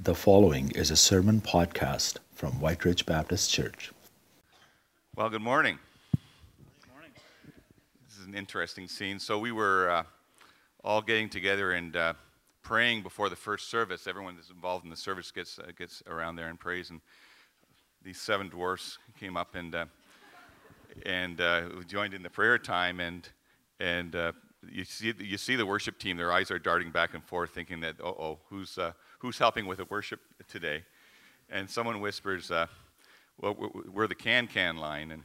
The following is a sermon podcast from Whyte Ridge Baptist Church. Well, good morning. Good morning. This is an interesting scene. So we were uh, all getting together and uh, praying before the first service. Everyone that's involved in the service gets uh, gets around there and prays. And these seven dwarfs came up and uh, and uh, joined in the prayer time. And and uh, you see you see the worship team. Their eyes are darting back and forth, thinking that, oh, oh, who's who's helping with the worship today? And someone whispers, uh, well, we're the can-can line. And,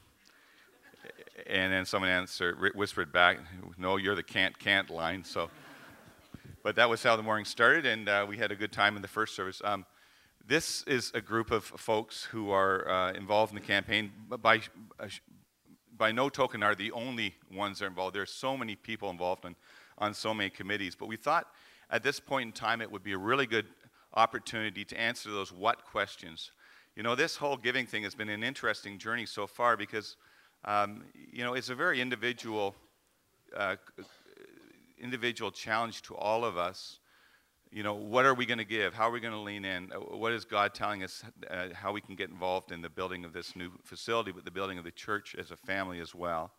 and then someone answered, whispered back, no, you're the can't-can't line. So, but that was how the morning started, and uh, we had a good time in the first service. Um, this is a group of folks who are uh, involved in the campaign. By, uh, by no token are the only ones that are involved. There are so many people involved on, on so many committees. But we thought at this point in time it would be a really good opportunity to answer those what questions. You know, this whole giving thing has been an interesting journey so far because, um, you know, it's a very individual, uh, individual challenge to all of us. You know, what are we going to give? How are we going to lean in? Uh, what is God telling us uh, how we can get involved in the building of this new facility, but the building of the church as a family as well?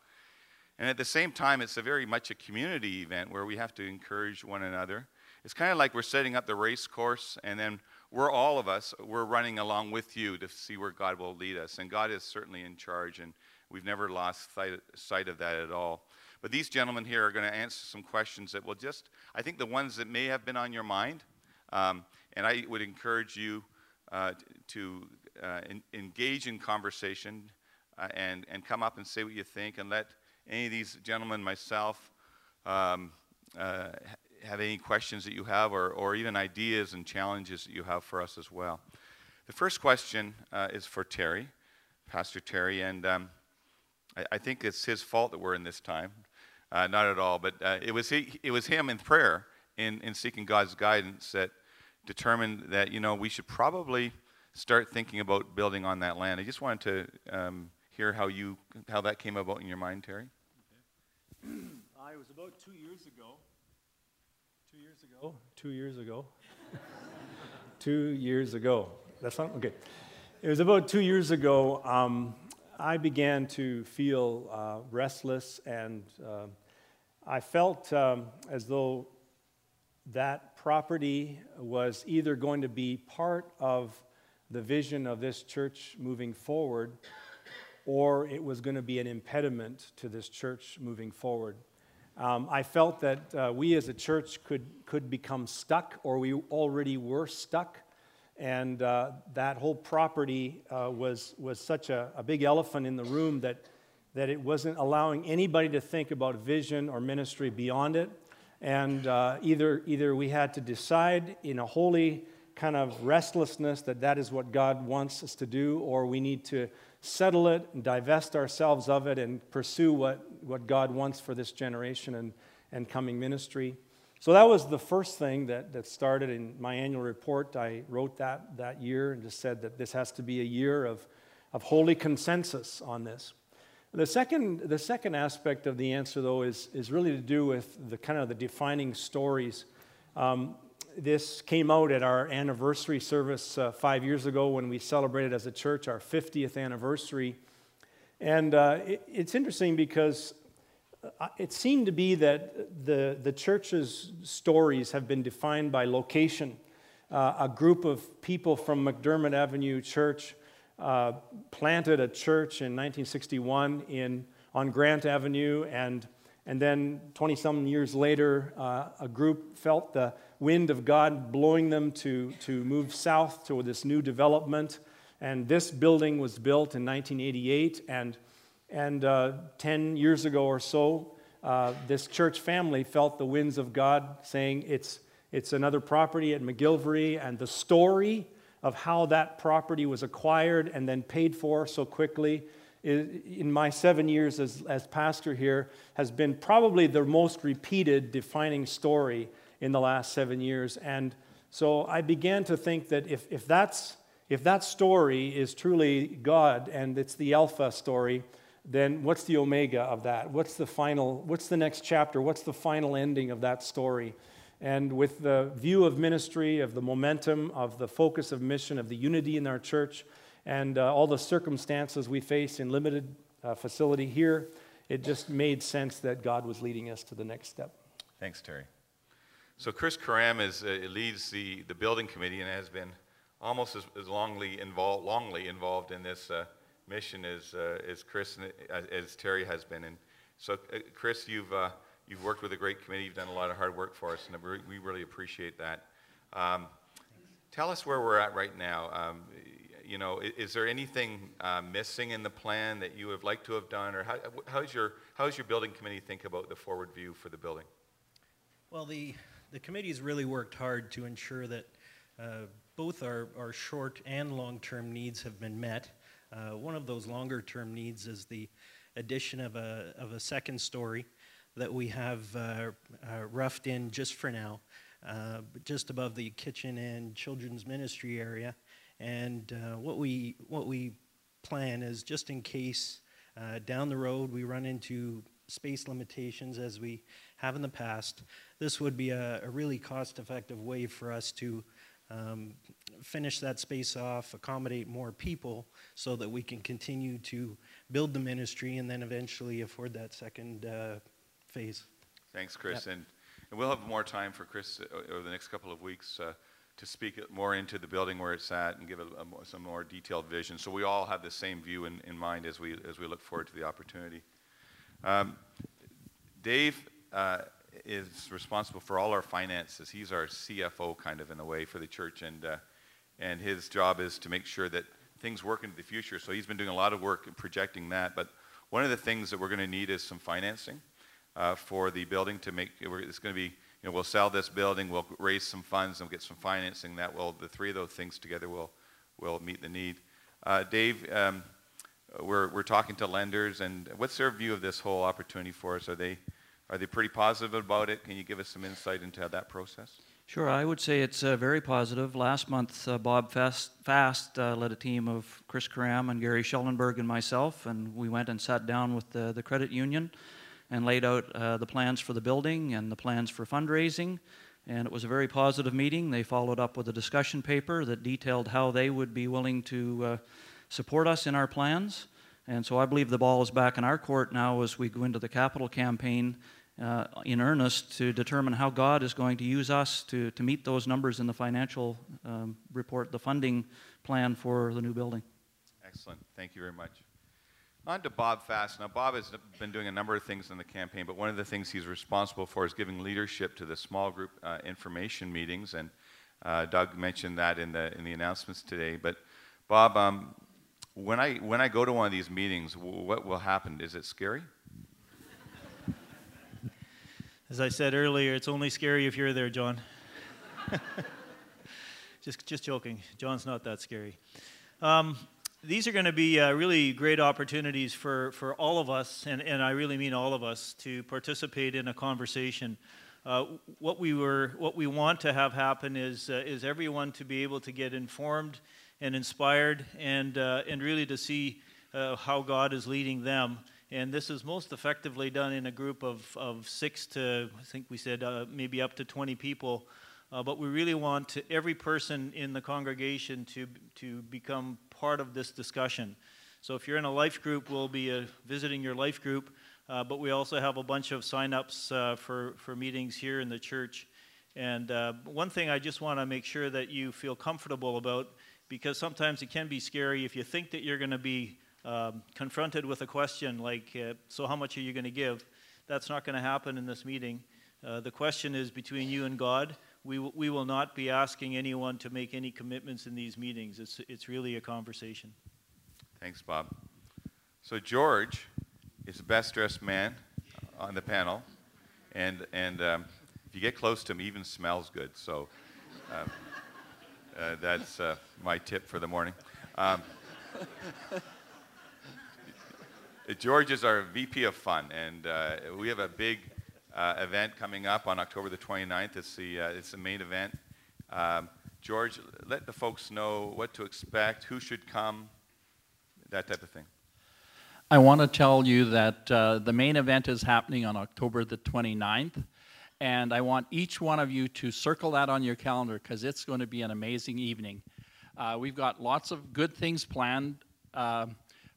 And at the same time, it's a very much a community event where we have to encourage one another. It's kind of like we're setting up the race course, and then we're all of us, we're running along with you to see where God will lead us. And God is certainly in charge, and we've never lost sight of that at all. But these gentlemen here are going to answer some questions that will just, I think, the ones that may have been on your mind. Um, and I would encourage you uh, to uh, in, engage in conversation uh, and, and come up and say what you think, and let any of these gentlemen, myself, um, uh, have any questions that you have or, or even ideas and challenges that you have for us as well. The first question uh, is for Terry, Pastor Terry, and um, I, I, think it's his fault that we're in this time. Uh, not at all, but uh, it, was he, it was him in prayer, in, in seeking God's guidance, that determined that, you know, we should probably start thinking about building on that land. I just wanted to um, hear how, you, how that came about in your mind, Terry. Okay. it was about two years ago Two years ago. two years ago. That's not okay. It was about two years ago. Um, I began to feel uh, restless, and uh, I felt um, as though that property was either going to be part of the vision of this church moving forward, or it was going to be an impediment to this church moving forward. Um, I felt that uh, we as a church could, could become stuck, or we already were stuck. And uh, that whole property uh, was, was such a, a big elephant in the room that, that it wasn't allowing anybody to think about vision or ministry beyond it. And uh, either, either we had to decide in a holy kind of restlessness that that is what God wants us to do, or we need to settle it and divest ourselves of it and pursue what, what God wants for this generation and, and coming ministry. So that was the first thing that, that started in my annual report. I wrote that that year and just said that this has to be a year of, of holy consensus on this. The second, the second aspect of the answer, though, is, is really to do with the kind of the defining stories. Um, this came out at our anniversary service uh, five years ago when we celebrated as a church our 50th anniversary. And uh, it, it's interesting because uh, it seemed to be that the, the church's stories have been defined by location. Uh, a group of people from McDermott Avenue Church uh, planted a church in 1961 in, on Grant Avenue, and, and then 20 some years later, uh, a group felt the wind of God blowing them to, to move south to this new development. And this building was built in 1988. And, and uh, 10 years ago or so, uh, this church family felt the winds of God saying it's, it's another property at McGillivray. And the story of how that property was acquired and then paid for so quickly in my seven years as, as pastor here has been probably the most repeated defining story in the last seven years. And so I began to think that if, if, that's, if that story is truly God and it's the Alpha story, then what's the Omega of that? What's the final, what's the next chapter? What's the final ending of that story? And with the view of ministry, of the momentum, of the focus of mission, of the unity in our church, and uh, all the circumstances we face in limited uh, facility here, it just made sense that God was leading us to the next step. Thanks, Terry. So Chris Karam is, uh, leads the, the building committee and has been almost as, as longly, involved, longly involved in this uh, mission as, uh, as Chris and as, as, Terry has been. And so, uh, Chris, you've, uh, you've worked with a great committee. You've done a lot of hard work for us, and we really appreciate that. Um, tell us where we're at right now. Um, you know, is, is there anything uh, missing in the plan that you would like to have done, or how, how's your how's your building committee think about the forward view for the building? Well, the the committee has really worked hard to ensure that uh, both our, our short and long term needs have been met. Uh, one of those longer term needs is the addition of a of a second story that we have uh, uh, roughed in just for now, uh, just above the kitchen and children's ministry area. And uh, what we what we plan is just in case uh, down the road we run into space limitations as we have in the past, this would be a, a really cost-effective way for us to um, finish that space off, accommodate more people, so that we can continue to build the ministry and then eventually afford that second uh, phase. Thanks, Chris. Yep. And, and we'll have more time for Chris uh, over the next couple of weeks uh, to speak more into the building where it's at and give a, a, some more detailed vision. So we all have the same view in, in mind as we, as we look forward to the opportunity. Um, Dave uh, is responsible for all our finances. He's our CFO, kind of in a way, for the church, and uh, and his job is to make sure that things work into the future. So he's been doing a lot of work in projecting that. But one of the things that we're going to need is some financing uh, for the building to make. It's going to be you know, we'll sell this building, we'll raise some funds and get some financing. That will, the three of those things together will, will meet the need. Uh, Dave, um, we're, we're talking to lenders, and what's their view of this whole opportunity for us? Are they, are they pretty positive about it? Can you give us some insight into that process? Sure, I would say it's uh, very positive. Last month, uh, Bob Fast, Fast uh, led a team of Chris Karam and Gary Schellenberg and myself, and we went and sat down with the, the credit union and laid out uh, the plans for the building and the plans for fundraising. And it was a very positive meeting. They followed up with a discussion paper that detailed how they would be willing to uh, support us in our plans. And so I believe the ball is back in our court now as we go into the capital campaign uh, in earnest to determine how God is going to use us to, to meet those numbers in the financial um, report, the funding plan for the new building. Excellent. Thank you very much. On to Bob Fast. Now, Bob has been doing a number of things in the campaign, but one of the things he's responsible for is giving leadership to the small group uh, information meetings. And uh, Doug mentioned that in the, in the announcements today. But, Bob, um, when, I, when I go to one of these meetings, what will happen? Is it scary? As I said earlier, it's only scary if you're there, John. just, just joking. John's not that scary. Um, these are going to be uh, really great opportunities for, for all of us, and, and I really mean all of us, to participate in a conversation. Uh, what, we were, what we want to have happen is, uh, is everyone to be able to get informed and inspired and, uh, and really to see uh, how God is leading them. And this is most effectively done in a group of, of six to, I think we said, uh, maybe up to 20 people. Uh, but we really want to, every person in the congregation to, to become part of this discussion. So if you're in a life group, we'll be uh, visiting your life group, uh, but we also have a bunch of sign-ups uh, for, for meetings here in the church. And uh, one thing I just want to make sure that you feel comfortable about, because sometimes it can be scary if you think that you're going to be um, confronted with a question like, uh, so how much are you going to give? That's not going to happen in this meeting. Uh, the question is between you and God we, we will not be asking anyone to make any commitments in these meetings. It's, it's really a conversation. Thanks, Bob. So, George is the best dressed man on the panel. And, and um, if you get close to him, he even smells good. So, um, uh, that's uh, my tip for the morning. Um, George is our VP of Fun, and uh, we have a big uh, event coming up on October the 29th. It's the, uh, it's the main event. Um, George, let the folks know what to expect, who should come, that type of thing. I want to tell you that uh, the main event is happening on October the 29th, And I want each one of you to circle that on your calendar because it's going to be an amazing evening. Uh, we've got lots of good things planned uh,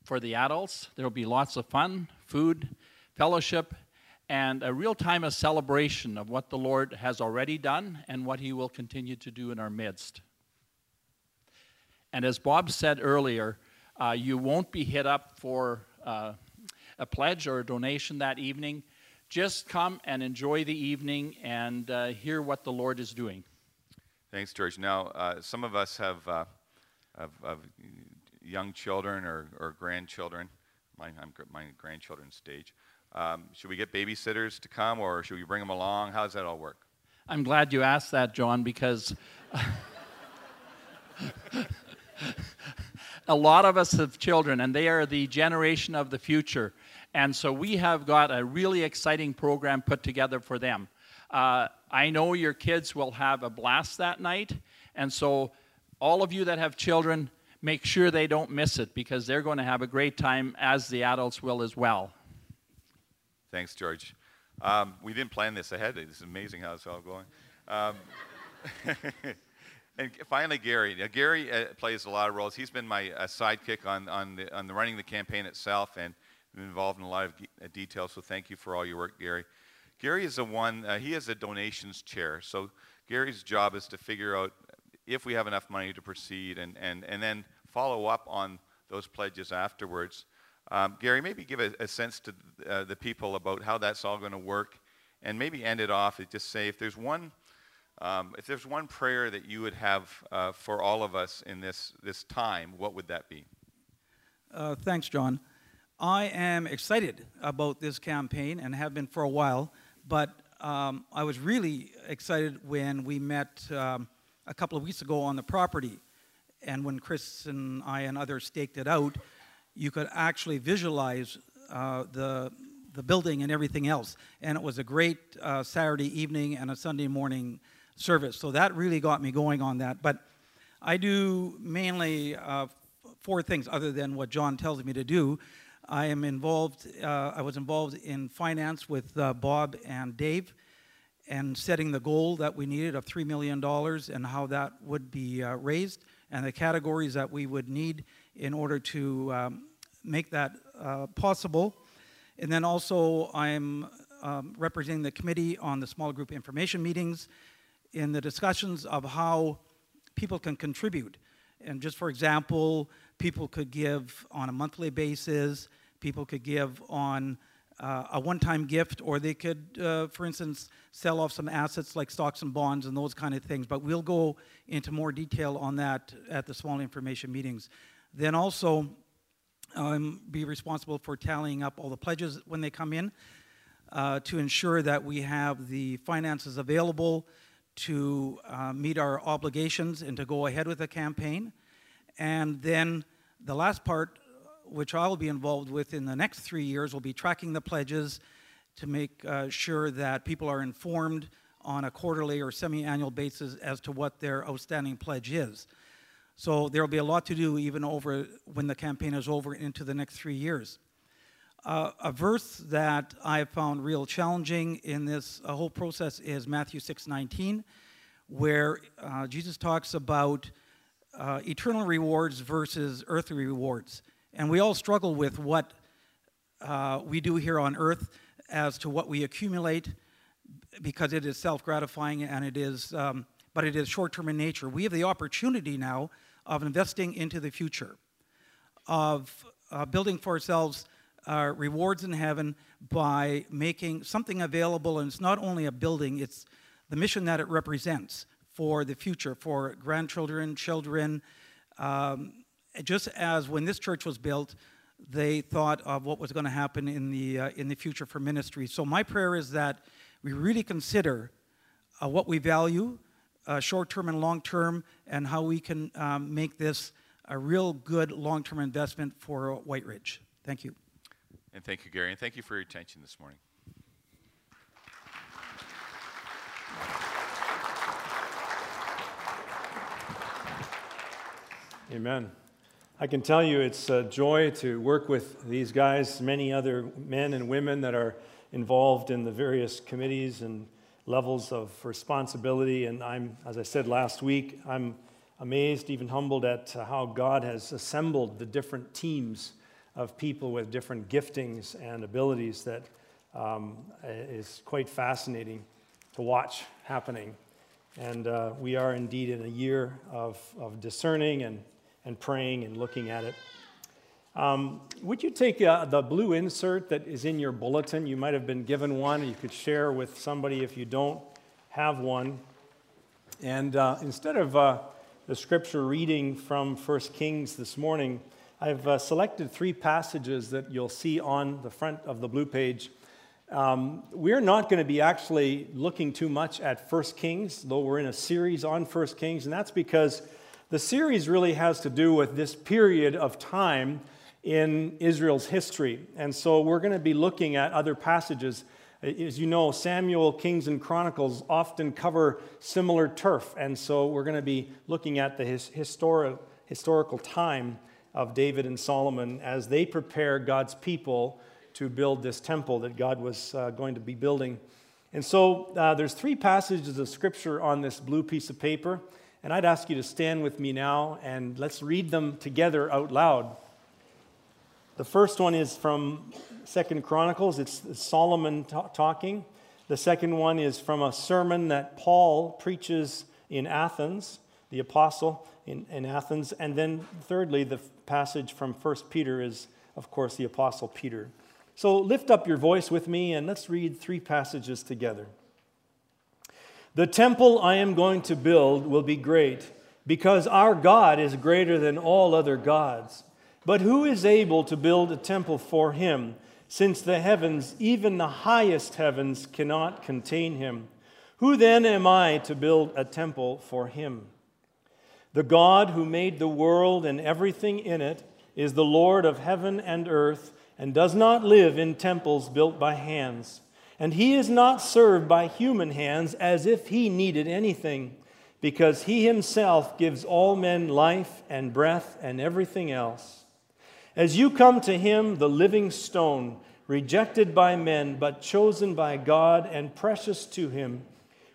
for the adults. There will be lots of fun, food, fellowship, and a real time of celebration of what the Lord has already done and what He will continue to do in our midst. And as Bob said earlier, uh, you won't be hit up for uh, a pledge or a donation that evening. Just come and enjoy the evening and uh, hear what the Lord is doing. Thanks, George. Now, uh, some of us have, uh, have, have young children or, or grandchildren. My, I'm, my grandchildren's stage. Um, should we get babysitters to come or should we bring them along? How does that all work? I'm glad you asked that, John, because a lot of us have children and they are the generation of the future. And so we have got a really exciting program put together for them. Uh, I know your kids will have a blast that night. And so, all of you that have children, make sure they don't miss it because they're going to have a great time, as the adults will as well. Thanks, George. Um, we didn't plan this ahead. It's amazing how it's all going. Um, and finally, Gary. Now, Gary uh, plays a lot of roles. He's been my uh, sidekick on, on, the, on the running the campaign itself and been involved in a lot of uh, details. So thank you for all your work, Gary. Gary is the one. Uh, he has a donations chair. So Gary's job is to figure out if we have enough money to proceed and, and, and then follow up on those pledges afterwards. Um, Gary, maybe give a, a sense to uh, the people about how that's all going to work, and maybe end it off and just say if there's one, um, if there's one prayer that you would have uh, for all of us in this this time, what would that be? Uh, thanks, John. I am excited about this campaign and have been for a while, but um, I was really excited when we met um, a couple of weeks ago on the property, and when Chris and I and others staked it out you could actually visualize uh, the, the building and everything else. And it was a great uh, Saturday evening and a Sunday morning service. So that really got me going on that. But I do mainly uh, four things other than what John tells me to do. I am involved, uh, I was involved in finance with uh, Bob and Dave and setting the goal that we needed of $3 million and how that would be uh, raised and the categories that we would need in order to um, make that uh, possible. And then also, I'm um, representing the committee on the small group information meetings in the discussions of how people can contribute. And just for example, people could give on a monthly basis, people could give on uh, a one time gift, or they could, uh, for instance, sell off some assets like stocks and bonds and those kind of things. But we'll go into more detail on that at the small information meetings. Then also, um, be responsible for tallying up all the pledges when they come in uh, to ensure that we have the finances available to uh, meet our obligations and to go ahead with the campaign. And then the last part, which I'll be involved with in the next three years, will be tracking the pledges to make uh, sure that people are informed on a quarterly or semi annual basis as to what their outstanding pledge is. So there will be a lot to do even over when the campaign is over into the next three years. Uh, a verse that I found real challenging in this uh, whole process is Matthew 6:19, where uh, Jesus talks about uh, eternal rewards versus earthly rewards, and we all struggle with what uh, we do here on earth as to what we accumulate, because it is self-gratifying and it is, um, but it is short-term in nature. We have the opportunity now of investing into the future, of uh, building for ourselves uh, rewards in heaven by making something available. And it's not only a building, it's the mission that it represents for the future, for grandchildren, children. Um, just as when this church was built, they thought of what was going to happen in the, uh, in the future for ministry. So, my prayer is that we really consider uh, what we value, uh, short term and long term, and how we can um, make this a real good long term investment for Whyte Ridge. Thank you. And thank you, Gary, and thank you for your attention this morning. Amen. I can tell you it's a joy to work with these guys, many other men and women that are involved in the various committees and levels of responsibility. And I'm, as I said last week, I'm amazed, even humbled at how God has assembled the different teams of people with different giftings and abilities that um, is quite fascinating to watch happening. And uh, we are indeed in a year of, of discerning and, and praying and looking at it. Um, would you take uh, the blue insert that is in your bulletin? You might have been given one. You could share with somebody if you don't have one. And uh, instead of uh, the scripture reading from 1 Kings this morning, I've uh, selected three passages that you'll see on the front of the blue page. Um, we're not going to be actually looking too much at 1 Kings, though we're in a series on 1 Kings, and that's because the series really has to do with this period of time in Israel's history. And so we're going to be looking at other passages. As you know, Samuel, Kings, and Chronicles often cover similar turf. And so we're going to be looking at the his, histori- historical time of David and Solomon as they prepare God's people to build this temple that God was uh, going to be building. And so uh, there's three passages of scripture on this blue piece of paper. And I'd ask you to stand with me now and let's read them together out loud. The first one is from Second Chronicles. It's Solomon t- talking. The second one is from a sermon that Paul preaches in Athens, the apostle in, in Athens. And then, thirdly, the passage from First Peter is, of course, the apostle Peter. So lift up your voice with me and let's read three passages together. The temple I am going to build will be great because our God is greater than all other gods. But who is able to build a temple for him, since the heavens, even the highest heavens, cannot contain him? Who then am I to build a temple for him? The God who made the world and everything in it is the Lord of heaven and earth and does not live in temples built by hands. And he is not served by human hands as if he needed anything, because he himself gives all men life and breath and everything else. As you come to him, the living stone, rejected by men, but chosen by God and precious to him,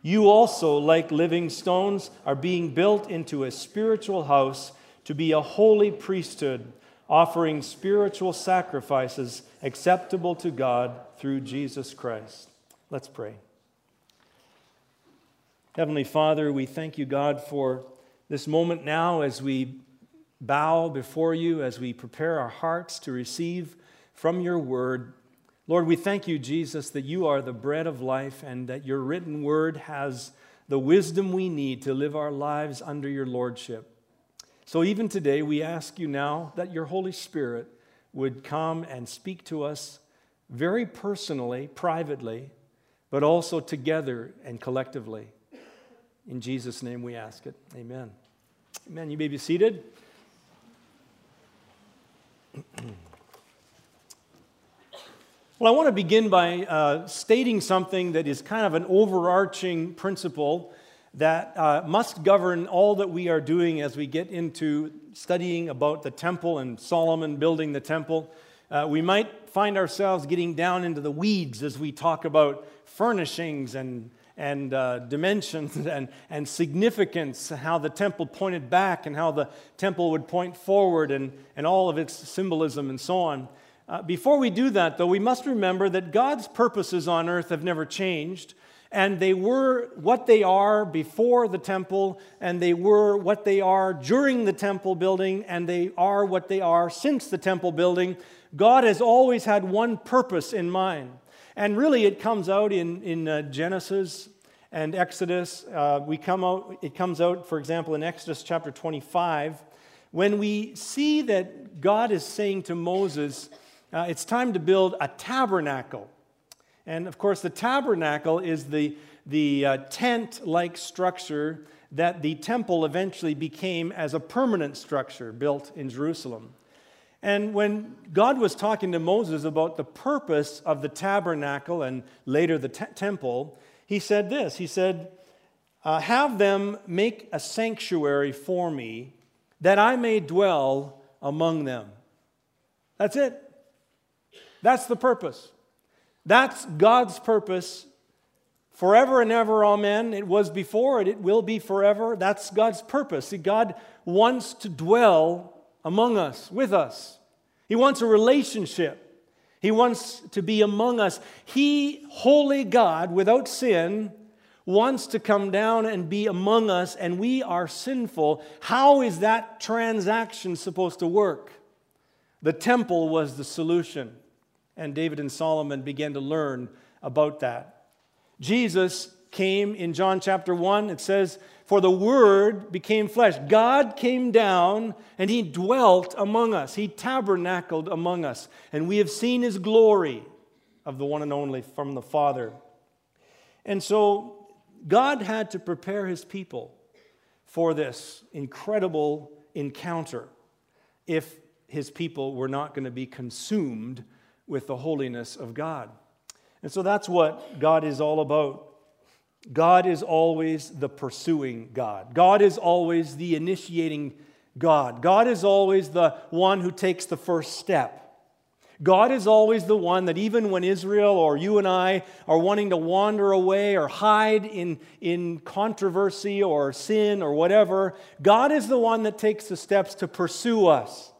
you also, like living stones, are being built into a spiritual house to be a holy priesthood, offering spiritual sacrifices acceptable to God through Jesus Christ. Let's pray. Heavenly Father, we thank you, God, for this moment now as we bow before you as we prepare our hearts to receive from your word. Lord, we thank you, Jesus, that you are the bread of life and that your written word has the wisdom we need to live our lives under your lordship. So, even today, we ask you now that your Holy Spirit would come and speak to us very personally, privately, but also together and collectively. In Jesus' name we ask it. Amen. Amen. You may be seated. well, I want to begin by uh, stating something that is kind of an overarching principle that uh, must govern all that we are doing as we get into studying about the temple and Solomon building the temple. Uh, we might find ourselves getting down into the weeds as we talk about furnishings and and uh, dimensions and, and significance, how the temple pointed back and how the temple would point forward and, and all of its symbolism and so on. Uh, before we do that, though, we must remember that God's purposes on earth have never changed, and they were what they are before the temple, and they were what they are during the temple building, and they are what they are since the temple building. God has always had one purpose in mind. And really, it comes out in, in uh, Genesis and Exodus. Uh, we come out, it comes out, for example, in Exodus chapter 25, when we see that God is saying to Moses, uh, it's time to build a tabernacle. And of course, the tabernacle is the, the uh, tent like structure that the temple eventually became as a permanent structure built in Jerusalem. And when God was talking to Moses about the purpose of the tabernacle and later the te- temple, he said this He said, uh, Have them make a sanctuary for me that I may dwell among them. That's it. That's the purpose. That's God's purpose Forever and ever, amen. It was before it, it will be forever. That's God's purpose. See, God wants to dwell among us, with us. He wants a relationship. He wants to be among us. He, holy God, without sin, wants to come down and be among us, and we are sinful. How is that transaction supposed to work? The temple was the solution, and David and Solomon began to learn about that. Jesus came in John chapter 1, it says, For the Word became flesh. God came down and He dwelt among us. He tabernacled among us. And we have seen His glory of the one and only from the Father. And so God had to prepare his people for this incredible encounter if his people were not going to be consumed with the holiness of God. And so that's what God is all about. God is always the pursuing God. God is always the initiating God. God is always the one who takes the first step. God is always the one that even when Israel or you and I are wanting to wander away or hide in, in controversy or sin or whatever, God is the one that takes the steps to pursue us.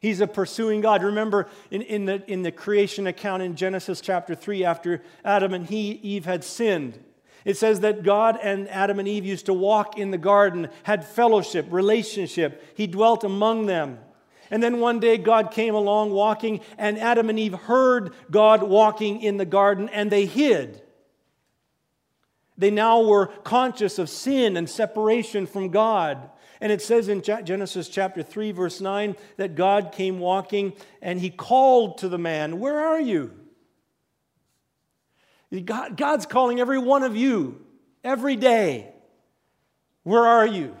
He's a pursuing God. Remember in, in, the, in the creation account in Genesis chapter 3, after Adam and he, Eve had sinned, it says that God and Adam and Eve used to walk in the garden, had fellowship, relationship. He dwelt among them. And then one day God came along walking, and Adam and Eve heard God walking in the garden, and they hid. They now were conscious of sin and separation from God. And it says in Genesis chapter 3, verse 9, that God came walking and he called to the man, Where are you? God's calling every one of you every day. Where are you?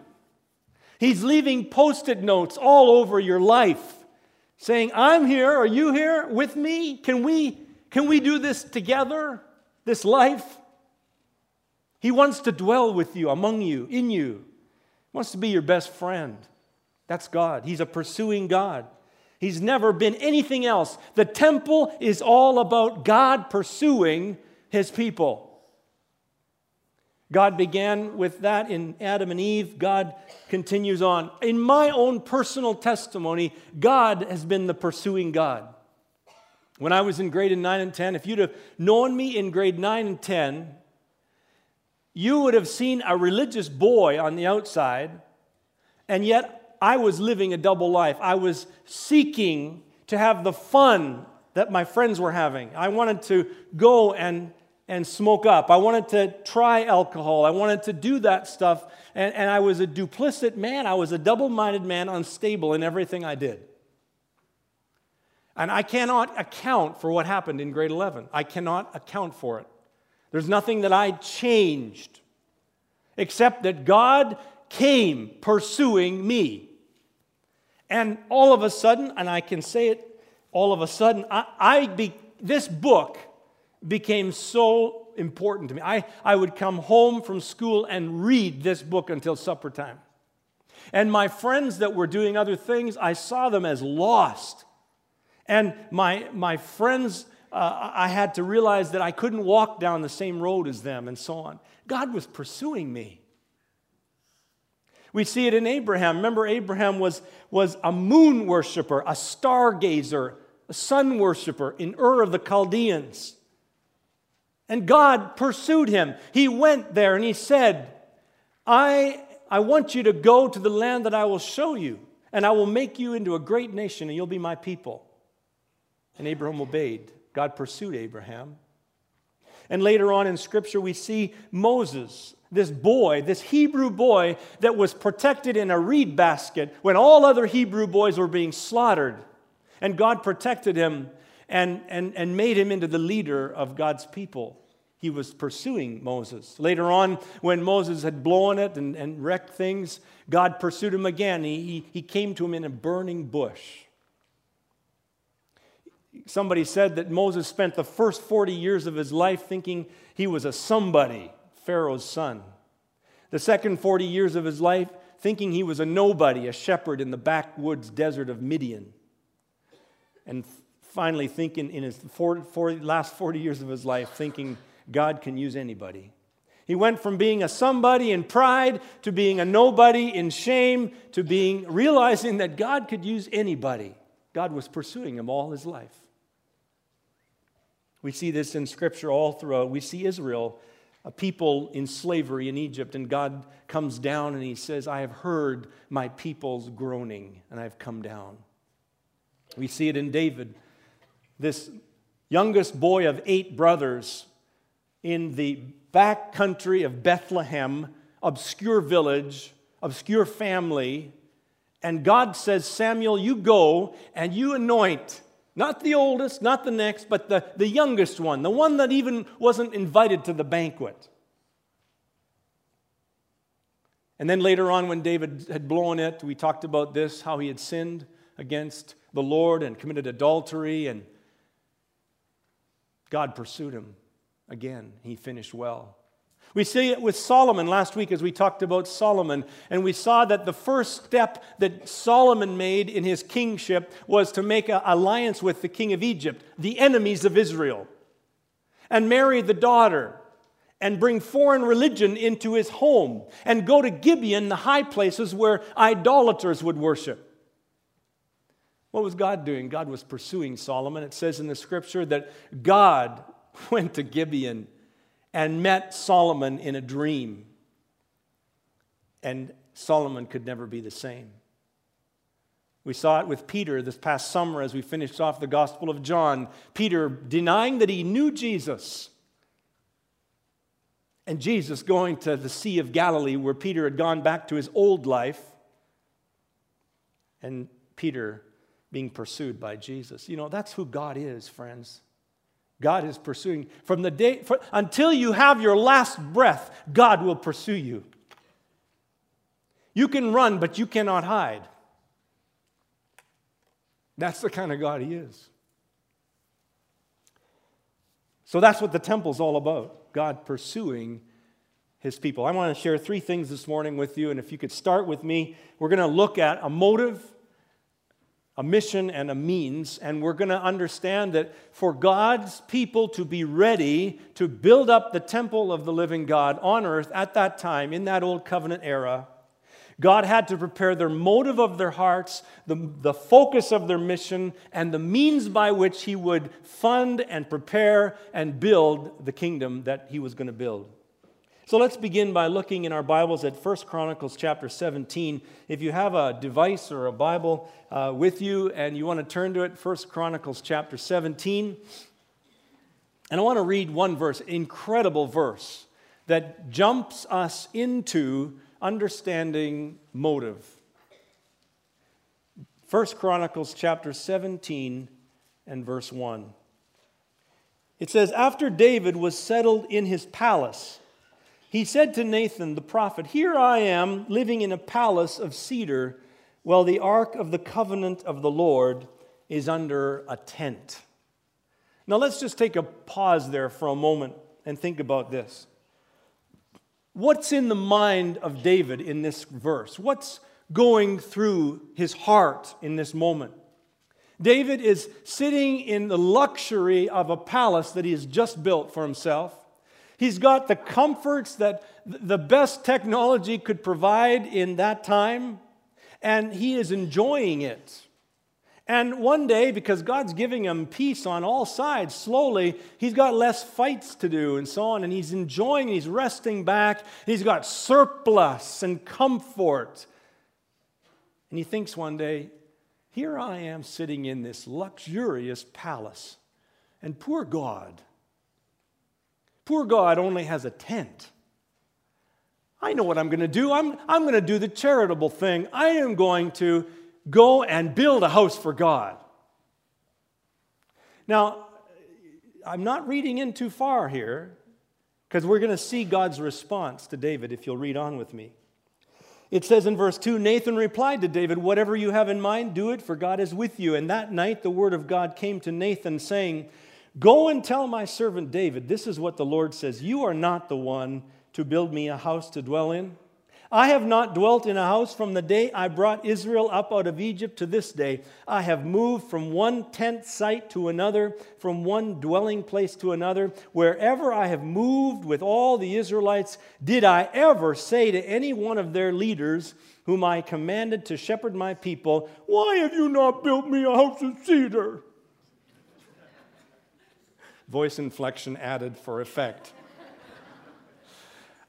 He's leaving post it notes all over your life saying, I'm here. Are you here with me? Can we, can we do this together, this life? He wants to dwell with you, among you, in you. He wants to be your best friend. That's God. He's a pursuing God. He's never been anything else. The temple is all about God pursuing his people. God began with that in Adam and Eve. God continues on. In my own personal testimony, God has been the pursuing God. When I was in grade 9 and 10, if you'd have known me in grade 9 and 10, you would have seen a religious boy on the outside, and yet I was living a double life. I was seeking to have the fun that my friends were having. I wanted to go and and smoke up. I wanted to try alcohol. I wanted to do that stuff. And, and I was a duplicit man. I was a double minded man, unstable in everything I did. And I cannot account for what happened in grade 11. I cannot account for it. There's nothing that I changed except that God came pursuing me. And all of a sudden, and I can say it all of a sudden, I, I be, this book became so important to me. I, I would come home from school and read this book until supper time. And my friends that were doing other things, I saw them as lost. And my, my friends, uh, I had to realize that I couldn't walk down the same road as them and so on. God was pursuing me. We see it in Abraham. Remember, Abraham was, was a moon worshiper, a stargazer, a sun worshiper in Ur of the Chaldeans. And God pursued him. He went there and he said, I, I want you to go to the land that I will show you, and I will make you into a great nation, and you'll be my people. And Abraham obeyed. God pursued Abraham. And later on in Scripture, we see Moses, this boy, this Hebrew boy that was protected in a reed basket when all other Hebrew boys were being slaughtered. And God protected him and, and, and made him into the leader of God's people he was pursuing Moses. Later on, when Moses had blown it and, and wrecked things, God pursued him again. He, he, came to him in a burning bush. Somebody said that Moses spent the first 40 years of his life thinking he was a somebody, Pharaoh's son. The second 40 years of his life thinking he was a nobody, a shepherd in the backwoods desert of Midian. And finally, thinking in his 40, 40, last 40 years of his life, thinking God can use anybody. He went from being a somebody in pride to being a nobody in shame to being realizing that God could use anybody. God was pursuing him all his life. We see this in scripture all throughout. We see Israel, a people in slavery in Egypt, and God comes down and he says, I have heard my people's groaning, and I've come down. We see it in David, this youngest boy of eight brothers in the back country of Bethlehem, obscure village, obscure family. And God says, Samuel, you go and you anoint not the oldest, not the next, but the, the youngest one, the one that even wasn't invited to the banquet. And then later on, when David had blown it, we talked about this how he had sinned against the Lord and committed adultery, and God pursued him again. He finished well. We see it with Solomon last week as we talked about Solomon, and we saw that the first step that Solomon made in his kingship was to make an alliance with the king of Egypt, the enemies of Israel, and marry the daughter, and bring foreign religion into his home, and go to Gibeon, the high places where idolaters would worship. What was God doing? God was pursuing Solomon. It says in the scripture that God went to Gibeon and met Solomon in a dream. And Solomon could never be the same. We saw it with Peter this past summer as we finished off the Gospel of John. Peter denying that he knew Jesus. And Jesus going to the Sea of Galilee where Peter had gone back to his old life. And Peter being pursued by Jesus. You know, that's who God is, friends. God is pursuing. From the day, for, until you have your last breath, God will pursue you. You can run, but you cannot hide. That's the kind of God He is. So that's what the temple's all about God pursuing His people. I want to share three things this morning with you, and if you could start with me, we're going to look at a motive a mission and a means, and we're going to understand that for God's people to be ready to build up the temple of the living God on earth at that time, in that old covenant era, God had to prepare their motive of their hearts, the, the focus of their mission, and the means by which He would fund and prepare and build the kingdom that He was going to build. So let's begin by looking in our Bibles at 1 Chronicles chapter 17. If you have a device or a Bible uh, with you and you want to turn to it, 1 Chronicles chapter 17. And I want to read one verse, incredible verse, that jumps us into understanding motive. 1 Chronicles chapter 17 and verse 1. It says, After David was settled in his palace, he said to Nathan the prophet, Here I am living in a palace of cedar, while the ark of the covenant of the Lord is under a tent. Now let's just take a pause there for a moment and think about this. What's in the mind of David in this verse? What's going through his heart in this moment? David is sitting in the luxury of a palace that he has just built for himself. He's got the comforts that the best technology could provide in that time, and he is enjoying it. And one day, because God's giving him peace on all sides, slowly, he's got less fights to do and so on, and he's enjoying, he's resting back, he's got surplus and comfort. And he thinks one day, here I am sitting in this luxurious palace, and poor God Poor God only has a tent. I know what I'm going to do. I'm, I'm going to do the charitable thing. I am going to go and build a house for God. Now, I'm not reading in too far here because we're going to see God's response to David if you'll read on with me. It says in verse 2 Nathan replied to David, Whatever you have in mind, do it, for God is with you. And that night the word of God came to Nathan, saying, Go and tell my servant David, this is what the Lord says You are not the one to build me a house to dwell in. I have not dwelt in a house from the day I brought Israel up out of Egypt to this day. I have moved from one tent site to another, from one dwelling place to another. Wherever I have moved with all the Israelites, did I ever say to any one of their leaders, whom I commanded to shepherd my people, Why have you not built me a house of cedar? Voice inflection added for effect.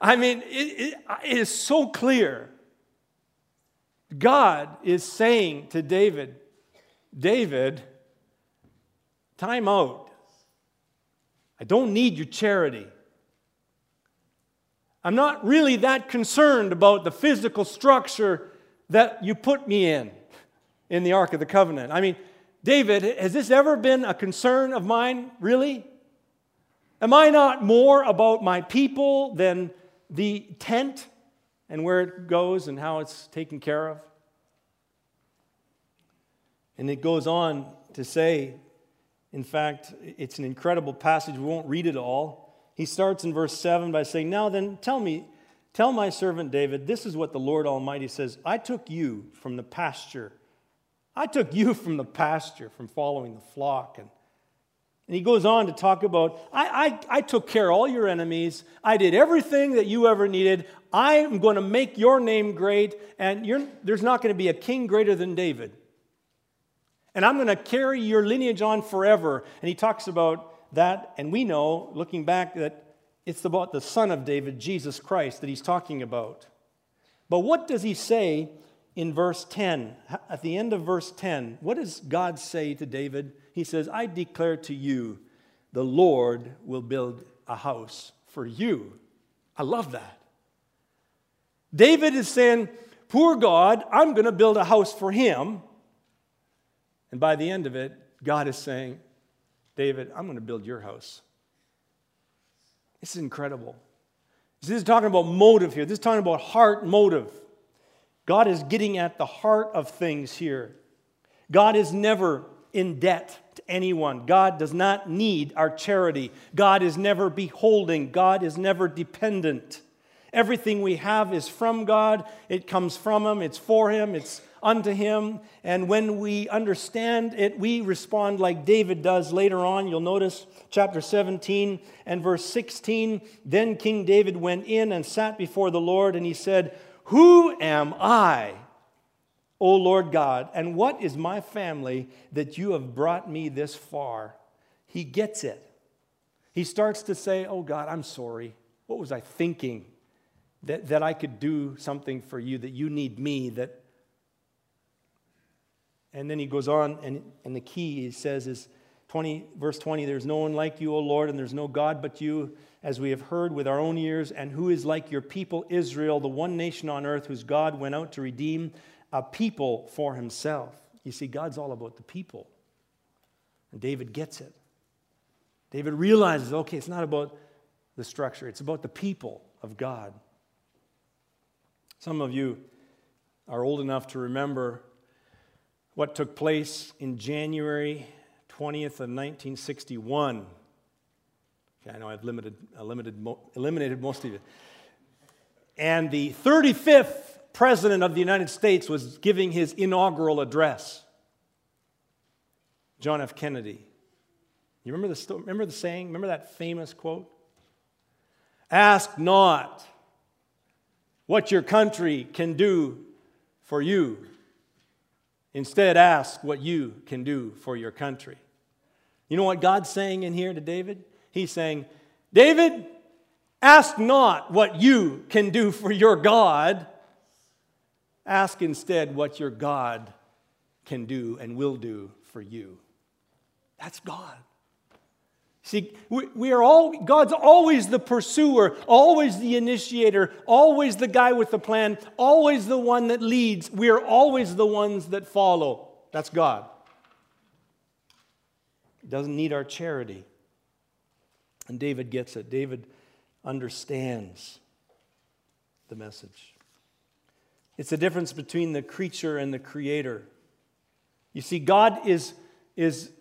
I mean, it, it, it is so clear. God is saying to David, David, time out. I don't need your charity. I'm not really that concerned about the physical structure that you put me in, in the Ark of the Covenant. I mean, David, has this ever been a concern of mine, really? Am I not more about my people than the tent and where it goes and how it's taken care of. And it goes on to say, in fact, it's an incredible passage. We won't read it all. He starts in verse 7 by saying, Now then, tell me, tell my servant David, this is what the Lord Almighty says I took you from the pasture. I took you from the pasture, from following the flock and and he goes on to talk about I, I, I took care of all your enemies. I did everything that you ever needed. I am going to make your name great, and there's not going to be a king greater than David. And I'm going to carry your lineage on forever. And he talks about that, and we know, looking back, that it's about the son of David, Jesus Christ, that he's talking about. But what does he say in verse 10? At the end of verse 10, what does God say to David? He says, I declare to you, the Lord will build a house for you. I love that. David is saying, Poor God, I'm going to build a house for him. And by the end of it, God is saying, David, I'm going to build your house. This is incredible. This is talking about motive here. This is talking about heart motive. God is getting at the heart of things here. God is never in debt anyone. God does not need our charity. God is never beholding. God is never dependent. Everything we have is from God. It comes from Him. It's for Him. It's unto Him. And when we understand it, we respond like David does later on. You'll notice chapter 17 and verse 16. Then King David went in and sat before the Lord, and he said, Who am I? O Lord God, and what is my family that you have brought me this far? He gets it. He starts to say, Oh God, I'm sorry. What was I thinking? That, that I could do something for you, that you need me, that. And then he goes on, and, and the key he says is 20, verse 20 There's no one like you, O Lord, and there's no God but you, as we have heard with our own ears, and who is like your people Israel, the one nation on earth whose God went out to redeem a people for himself. You see, God's all about the people. And David gets it. David realizes okay, it's not about the structure, it's about the people of God. Some of you are old enough to remember what took place in January 20th of 1961. Okay, I know I've limited, limited, eliminated most of it. And the 35th president of the United States was giving his inaugural address. John F. Kennedy. You remember the, remember the saying? Remember that famous quote? Ask not what your country can do for you. Instead, ask what you can do for your country. You know what God's saying in here to David? He's saying, David, ask not what you can do for your God. Ask instead what your God can do and will do for you. That's God. See, we, are all, God's always the pursuer, always the initiator, always the guy with the plan, always the one that leads. We are always the ones that follow. That's God. He doesn't need our charity. And David gets it. David understands the message. It's the difference between the creature and the creator. You see, God is, is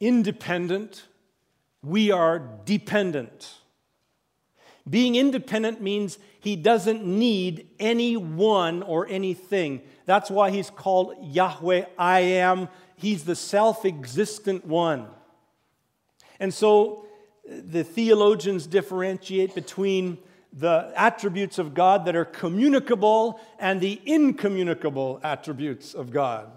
independent, we are dependent. Being independent means he doesn't need anyone or anything. That's why he's called Yahweh, I am. He's the self existent one. And so the theologians differentiate between the attributes of God that are communicable and the incommunicable attributes of God.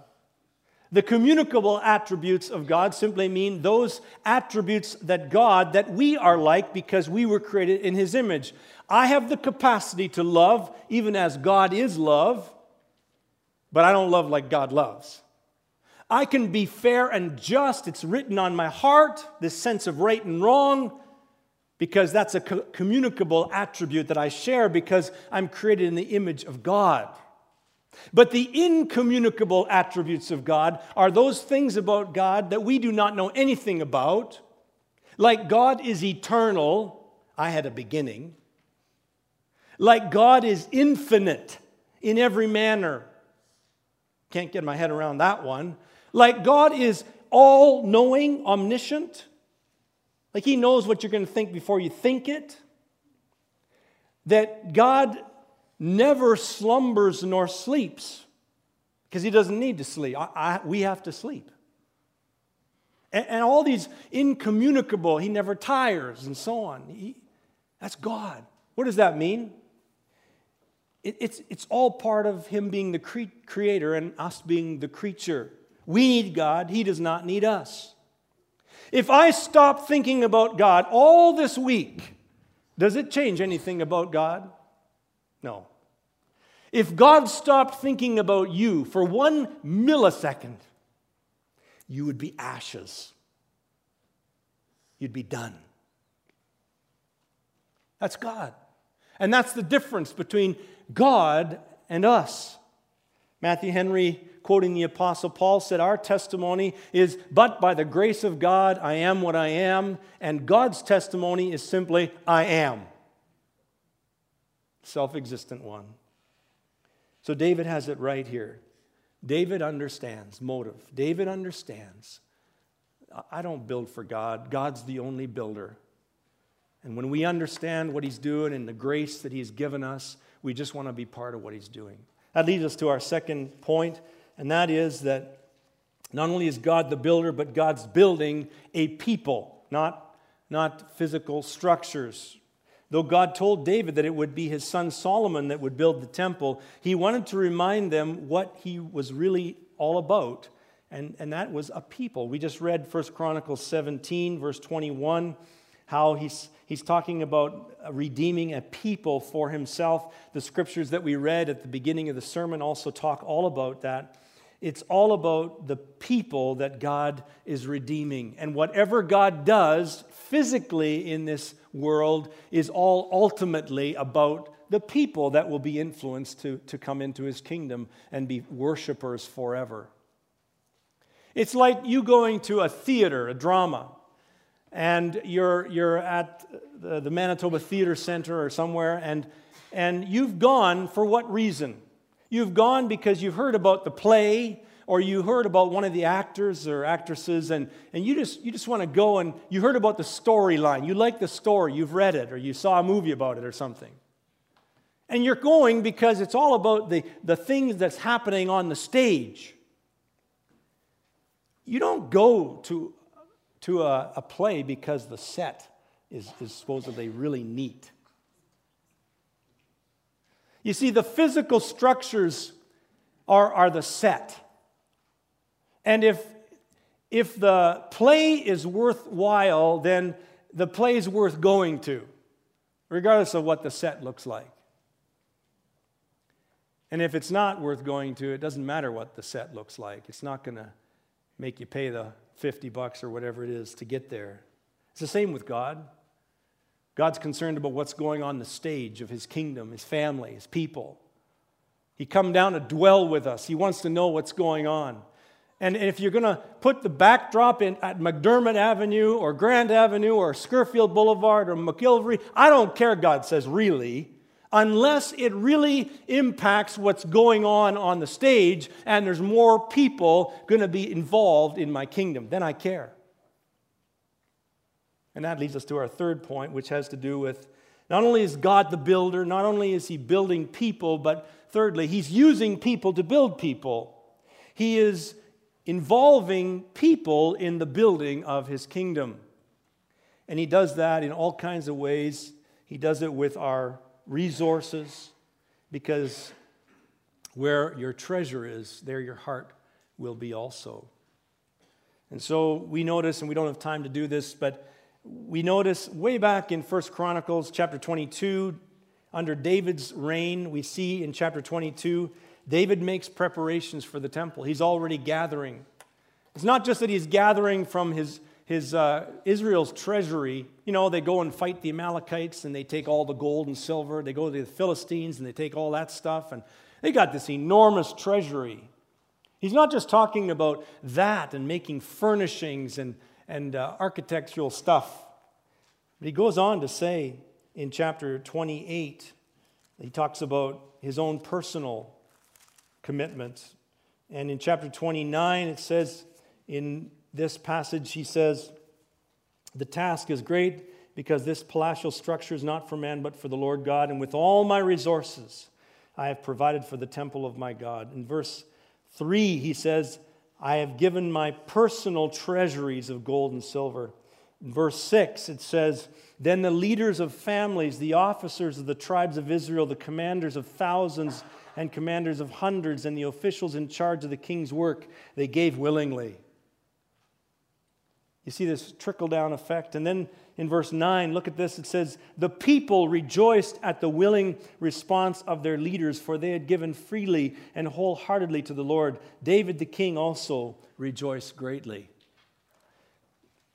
The communicable attributes of God simply mean those attributes that God, that we are like because we were created in His image. I have the capacity to love, even as God is love, but I don't love like God loves. I can be fair and just. It's written on my heart, this sense of right and wrong, because that's a co- communicable attribute that I share because I'm created in the image of God. But the incommunicable attributes of God are those things about God that we do not know anything about. Like God is eternal, I had a beginning. Like God is infinite in every manner. Can't get my head around that one. Like God is all knowing, omniscient. Like He knows what you're going to think before you think it. That God never slumbers nor sleeps because he doesn't need to sleep. I, I, we have to sleep. And, and, all these incommunicable, he never tires and so on. He, that's God. What does that mean? It, it's, it's all part of him being the cre- creator and us being the creature. We need God, he does not need us. If I stop thinking about God all this week, does it change anything about God? No. If God stopped thinking about you for one millisecond, you would be ashes. You'd be done. That's God. And that's the difference between God and us. Matthew Henry, quoting the Apostle Paul, said, Our testimony is, but by the grace of God, I am what I am. And God's testimony is simply, I am self existent one. So David has it right here. David understands motive. David understands. I don't build for God, God's the only builder. And when we understand what He's doing and the grace that He's given us, we just want to be part of what He's doing. That leads us to our second point, and that is that not only is God the builder, but God's building a people, not, not physical structures. Though God told David that it would be his son Solomon that would build the temple, he wanted to remind them what he was really all about, and, and that was a people. We just read 1 Chronicles 17, verse 21, how he's, he's talking about redeeming a people for himself. The scriptures that we read at the beginning of the sermon also talk all about that. It's all about the people that God is redeeming. And whatever God does physically in this world is all ultimately about the people that will be influenced to, to come into his kingdom and be worshipers forever. It's like you going to a theater, a drama, and you're, you're at the, the Manitoba Theater Center or somewhere, and, and you've gone for what reason? You've gone because you've heard about the play or you heard about one of the actors or actresses and, and you just, you just want to go and you heard about the storyline. You like the story, you've read it, or you saw a movie about it or something. And you're going because it's all about the, the things that's happening on the stage. You don't go to, to a, a play because the set is, is supposedly really neat. You see, the physical structures are, are the set. And if, if the play is worthwhile, then the play is worth going to, regardless of what the set looks like. And if it's not worth going to, it doesn't matter what the set looks like. It's not going to make you pay the 50 bucks or whatever it is to get there. It's the same with God. God's concerned about what's going on the stage of his kingdom, his family, his people. He come down to dwell with us. He wants to know what's going on. And if you're going to put the backdrop in at McDermott Avenue or Grant Avenue or Scurfield Boulevard or McGillivray, I don't care, God says, really, unless it really impacts what's going on on the stage and there's more people going to be involved in my kingdom. Then I care. And that leads us to our third point, which has to do with Not only is God the builder, not only is He building people, but thirdly, He's using people to build people. He is involving people in the building of His kingdom. And He does that in all kinds of ways. He does it with our resources, because where your treasure is, there your heart will be also. And so we notice, and we don't have time to do this, but we notice way back in First Chronicles chapter 22, under David's reign, we see in chapter 22, David makes preparations for the temple. He's already gathering. It's not just that he's gathering from his, his uh, Israel's treasury. You know, they go and fight the Amalekites and they take all the gold and silver. They go to the Philistines and they take all that stuff. And they got this enormous treasury. He's not just talking about that and making furnishings and and uh, architectural stuff. But he goes on to say in chapter 28, he talks about his own personal commitments. And in chapter 29, it says, in this passage, he says, The task is great because this palatial structure is not for man but for the Lord God, and with all my resources I have provided for the temple of my God. In verse 3, he says, I have given my personal treasuries of gold and silver. In verse 6, it says, Then the leaders of families, the officers of the tribes of Israel, the commanders of thousands and commanders of hundreds, and the officials in charge of the king's work, they gave willingly. You see this trickle down effect. And then in verse 9, look at this. It says, The people rejoiced at the willing response of their leaders, for they had given freely and wholeheartedly to the Lord. David the king also rejoiced greatly.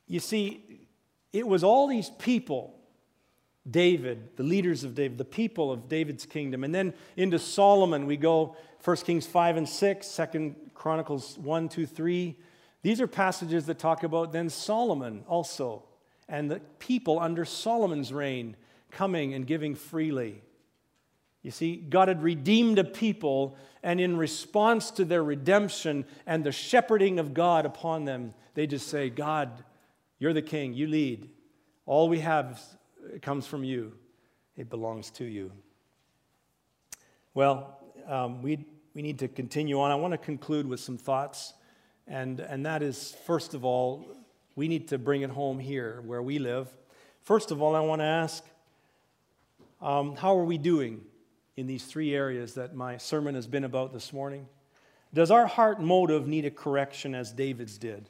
You see, it was all these people David, the leaders of David, the people of David's kingdom. And then into Solomon, we go 1 Kings 5 and 6, 2 Chronicles 1, 2, 3. These are passages that talk about then Solomon also and the people under Solomon's reign coming and giving freely. You see, God had redeemed a people, and in response to their redemption and the shepherding of God upon them, they just say, God, you're the king, you lead. All we have comes from you, it belongs to you. Well, um, we, we need to continue on. I want to conclude with some thoughts, and, and that is, first of all, we need to bring it home here where we live. First of all, I want to ask um, how are we doing in these three areas that my sermon has been about this morning? Does our heart motive need a correction as David's did?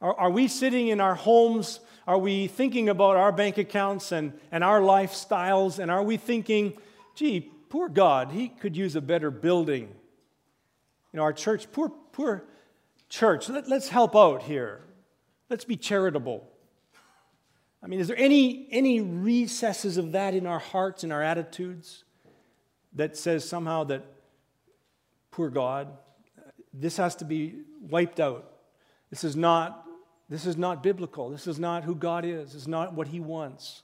Are, are we sitting in our homes? Are we thinking about our bank accounts and, and our lifestyles? And are we thinking, gee, poor God, he could use a better building? You know, our church, poor, poor church, let, let's help out here. Let's be charitable. I mean, is there any, any recesses of that in our hearts in our attitudes that says somehow that, poor God, this has to be wiped out? This is not, this is not biblical. This is not who God is. Is not what He wants.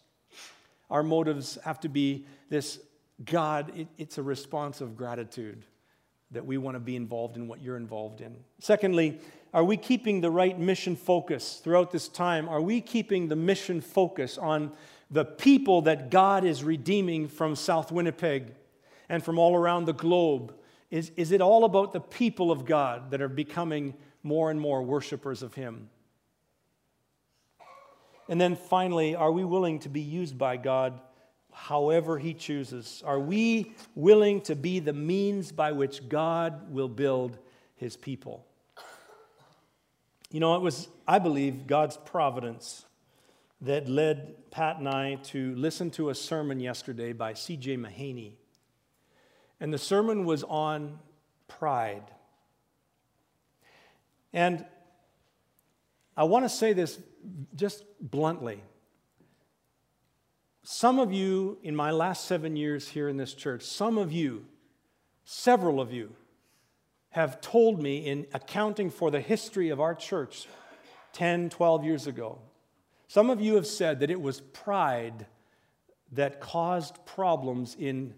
Our motives have to be this God, it, it's a response of gratitude that we want to be involved in what you're involved in. Secondly, are we keeping the right mission focus throughout this time? Are we keeping the mission focus on the people that God is redeeming from South Winnipeg and from all around the globe? Is, is it all about the people of God that are becoming more and more worshipers of Him? And then finally, are we willing to be used by God however He chooses? Are we willing to be the means by which God will build His people? You know, it was, I believe, God's providence that led Pat and I to listen to a sermon yesterday by C.J. Mahaney. And the sermon was on pride. And I want to say this just bluntly. Some of you, in my last seven years here in this church, some of you, several of you, have told me in accounting for the history of our church 10, 12 years ago. Some of you have said that it was pride that caused problems in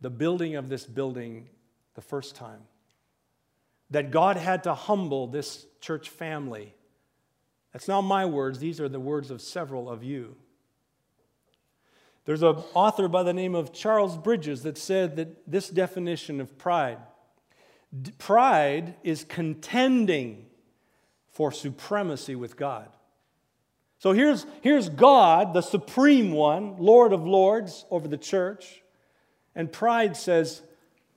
the building of this building the first time. That God had to humble this church family. That's not my words, these are the words of several of you. There's an author by the name of Charles Bridges that said that this definition of pride pride is contending for supremacy with God. So here's, here's God, the supreme one, Lord of lords over the church. And pride says,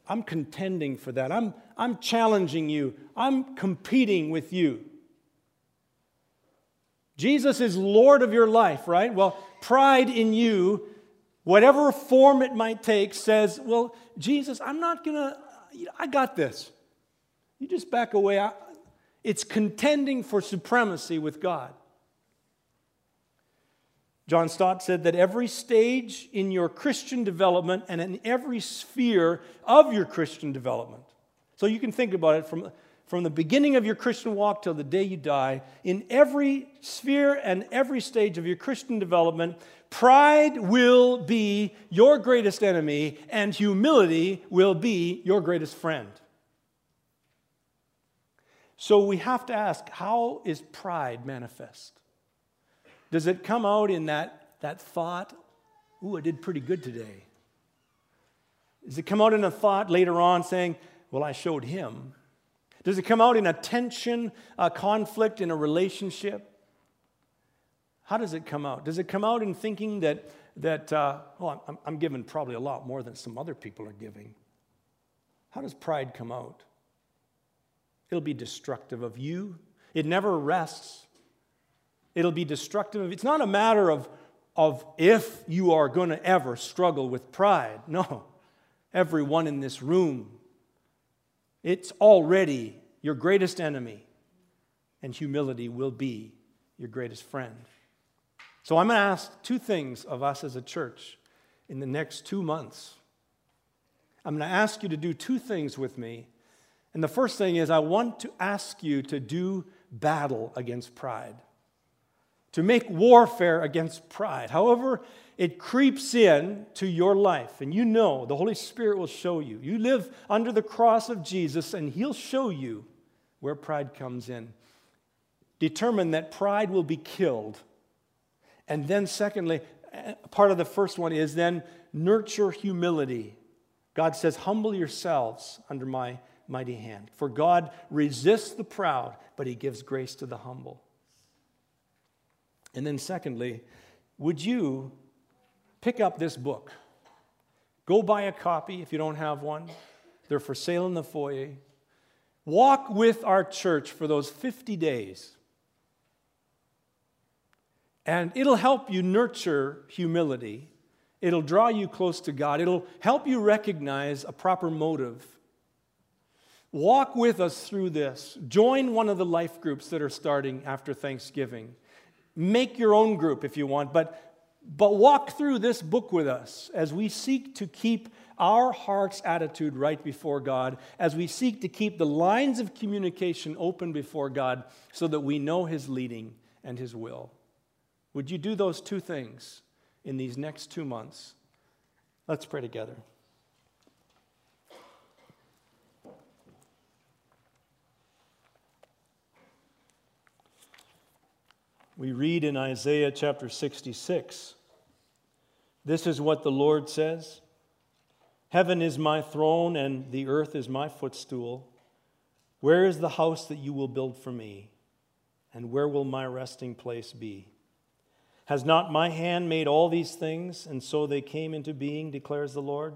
I'm contending for that. I'm, I'm challenging you. I'm competing with you. Jesus is Lord of your life, right? Well, pride in you, whatever form it might take, says, Well, Jesus, I'm not going to, I got this. You just back away. It's contending for supremacy with God. John Stott said that every stage in your Christian development and in every sphere of your Christian development. So you can think about it from, from the beginning of your Christian walk till the day you die. In every sphere and every stage of your Christian development, pride will be your greatest enemy and humility will be your greatest friend. So we have to ask how is pride manifest? Does it come out in that, that thought, ooh, I did pretty good today? Does it come out in a thought later on saying, well, I showed him? Does it come out in a tension, a conflict in a relationship? How does it come out? Does it come out in thinking that, that uh, well, I'm, I'm giving probably a lot more than some other people are giving? How does pride come out? It'll be destructive of you. It never rests. It'll be destructive. Of, it's not a matter of, of if you are going to ever struggle with pride. No. Everyone in this room, it's already your greatest enemy, and humility will be your greatest friend. So I'm going to ask two things of us as a church in the next two months. I'm going to ask you to do two things with me. And the first thing is, I want to ask you to do battle against pride to make warfare against pride. However, it creeps in to your life, and you know the Holy Spirit will show you. You live under the cross of Jesus, and He'll show you where pride comes in. Determine that pride will be killed. And then, secondly, part of the first one is then nurture humility. God says, Humble yourselves under my mighty hand. For God resists the proud, but He gives grace to the humble. And then, secondly, would you pick up this book? Go buy a copy if you don't have one. They're for sale in the foyer. Walk with our church for those 50 days. And it'll help you nurture humility. It'll draw you close to God. It'll help you recognize a proper motive. Walk with us through this. Join one of the life groups that are starting after Thanksgiving. Make your own group if you want, but, but walk through this book with us as we seek to keep our heart's attitude right before God, as we seek to keep the lines of communication open before God so that we know His leading and His will. Would you do those two things in these next two months? Let's pray together. We read in Isaiah chapter 66 This is what the Lord says Heaven is my throne, and the earth is my footstool. Where is the house that you will build for me? And where will my resting place be? Has not my hand made all these things, and so they came into being, declares the Lord?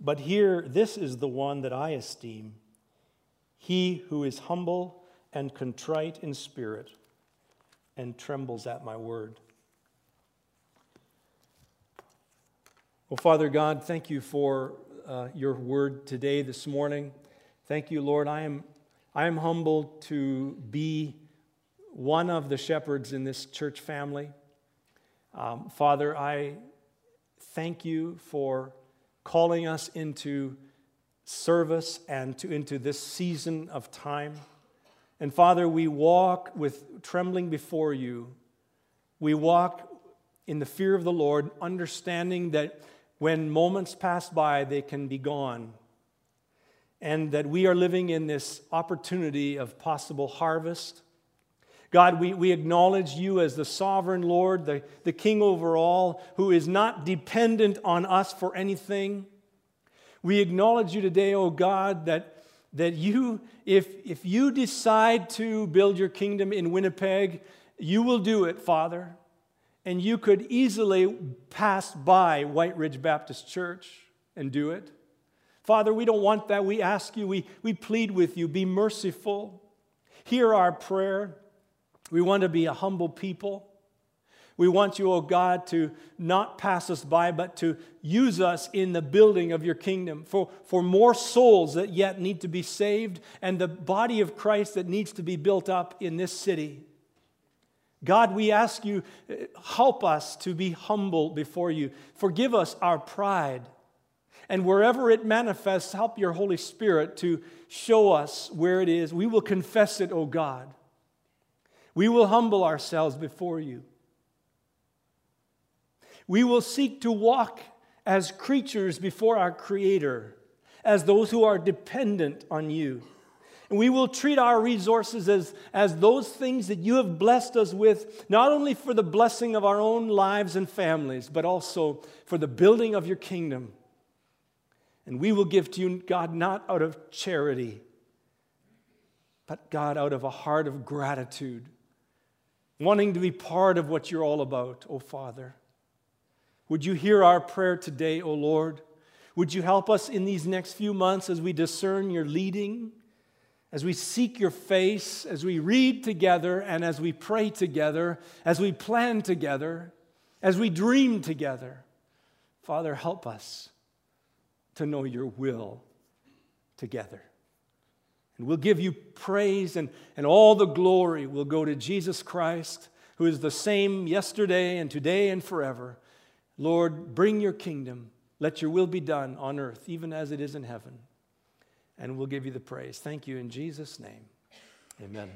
But here, this is the one that I esteem he who is humble and contrite in spirit and trembles at my word. Well, Father God, thank you for uh, your word today, this morning. Thank you, Lord. I am, I am humbled to be one of the shepherds in this church family. Um, Father, I thank you for calling us into service and to, into this season of time. And Father, we walk with trembling before you. We walk in the fear of the Lord, understanding that when moments pass by, they can be gone. And that we are living in this opportunity of possible harvest. God, we, we acknowledge you as the sovereign Lord, the, the King over all, who is not dependent on us for anything. We acknowledge you today, oh God, that, that you, if, if you decide to build your kingdom in Winnipeg, you will do it, Father. And you could easily pass by Whyte Ridge Baptist Church and do it. Father, we don't want that. We ask you, we, we plead with you, be merciful. Hear our prayer. We want to be a humble people. We want you, oh God, to not pass us by, but to use us in the building of your kingdom for, for more souls that yet need to be saved and the body of Christ that needs to be built up in this city. God, we ask you, eh, help us to be humble before you. Forgive us our pride. And wherever it manifests, help your Holy Spirit to show us where it is. We will confess it, O oh God. We will humble ourselves before you. We will seek to walk as creatures before our Creator, as those who are dependent on you. And we will treat our resources as, as those things that you have blessed us with, not only for the blessing of our own lives and families, but also for the building of your kingdom. And we will give to you, God, not out of charity, but God, out of a heart of gratitude, wanting to be part of what you're all about, O oh Father. Would you hear our prayer today, O Lord? Would you help us in these next few months as we discern your leading, as we seek your face, as we read together, and as we pray together, as we plan together, as we dream together? Father, help us to know your will together. And we'll give you praise, and, and all the glory will go to Jesus Christ, who is the same yesterday and today and forever. Lord, bring your kingdom. Let your will be done on earth, even as it is in heaven. And we'll give you the praise. Thank you in Jesus' name. Amen.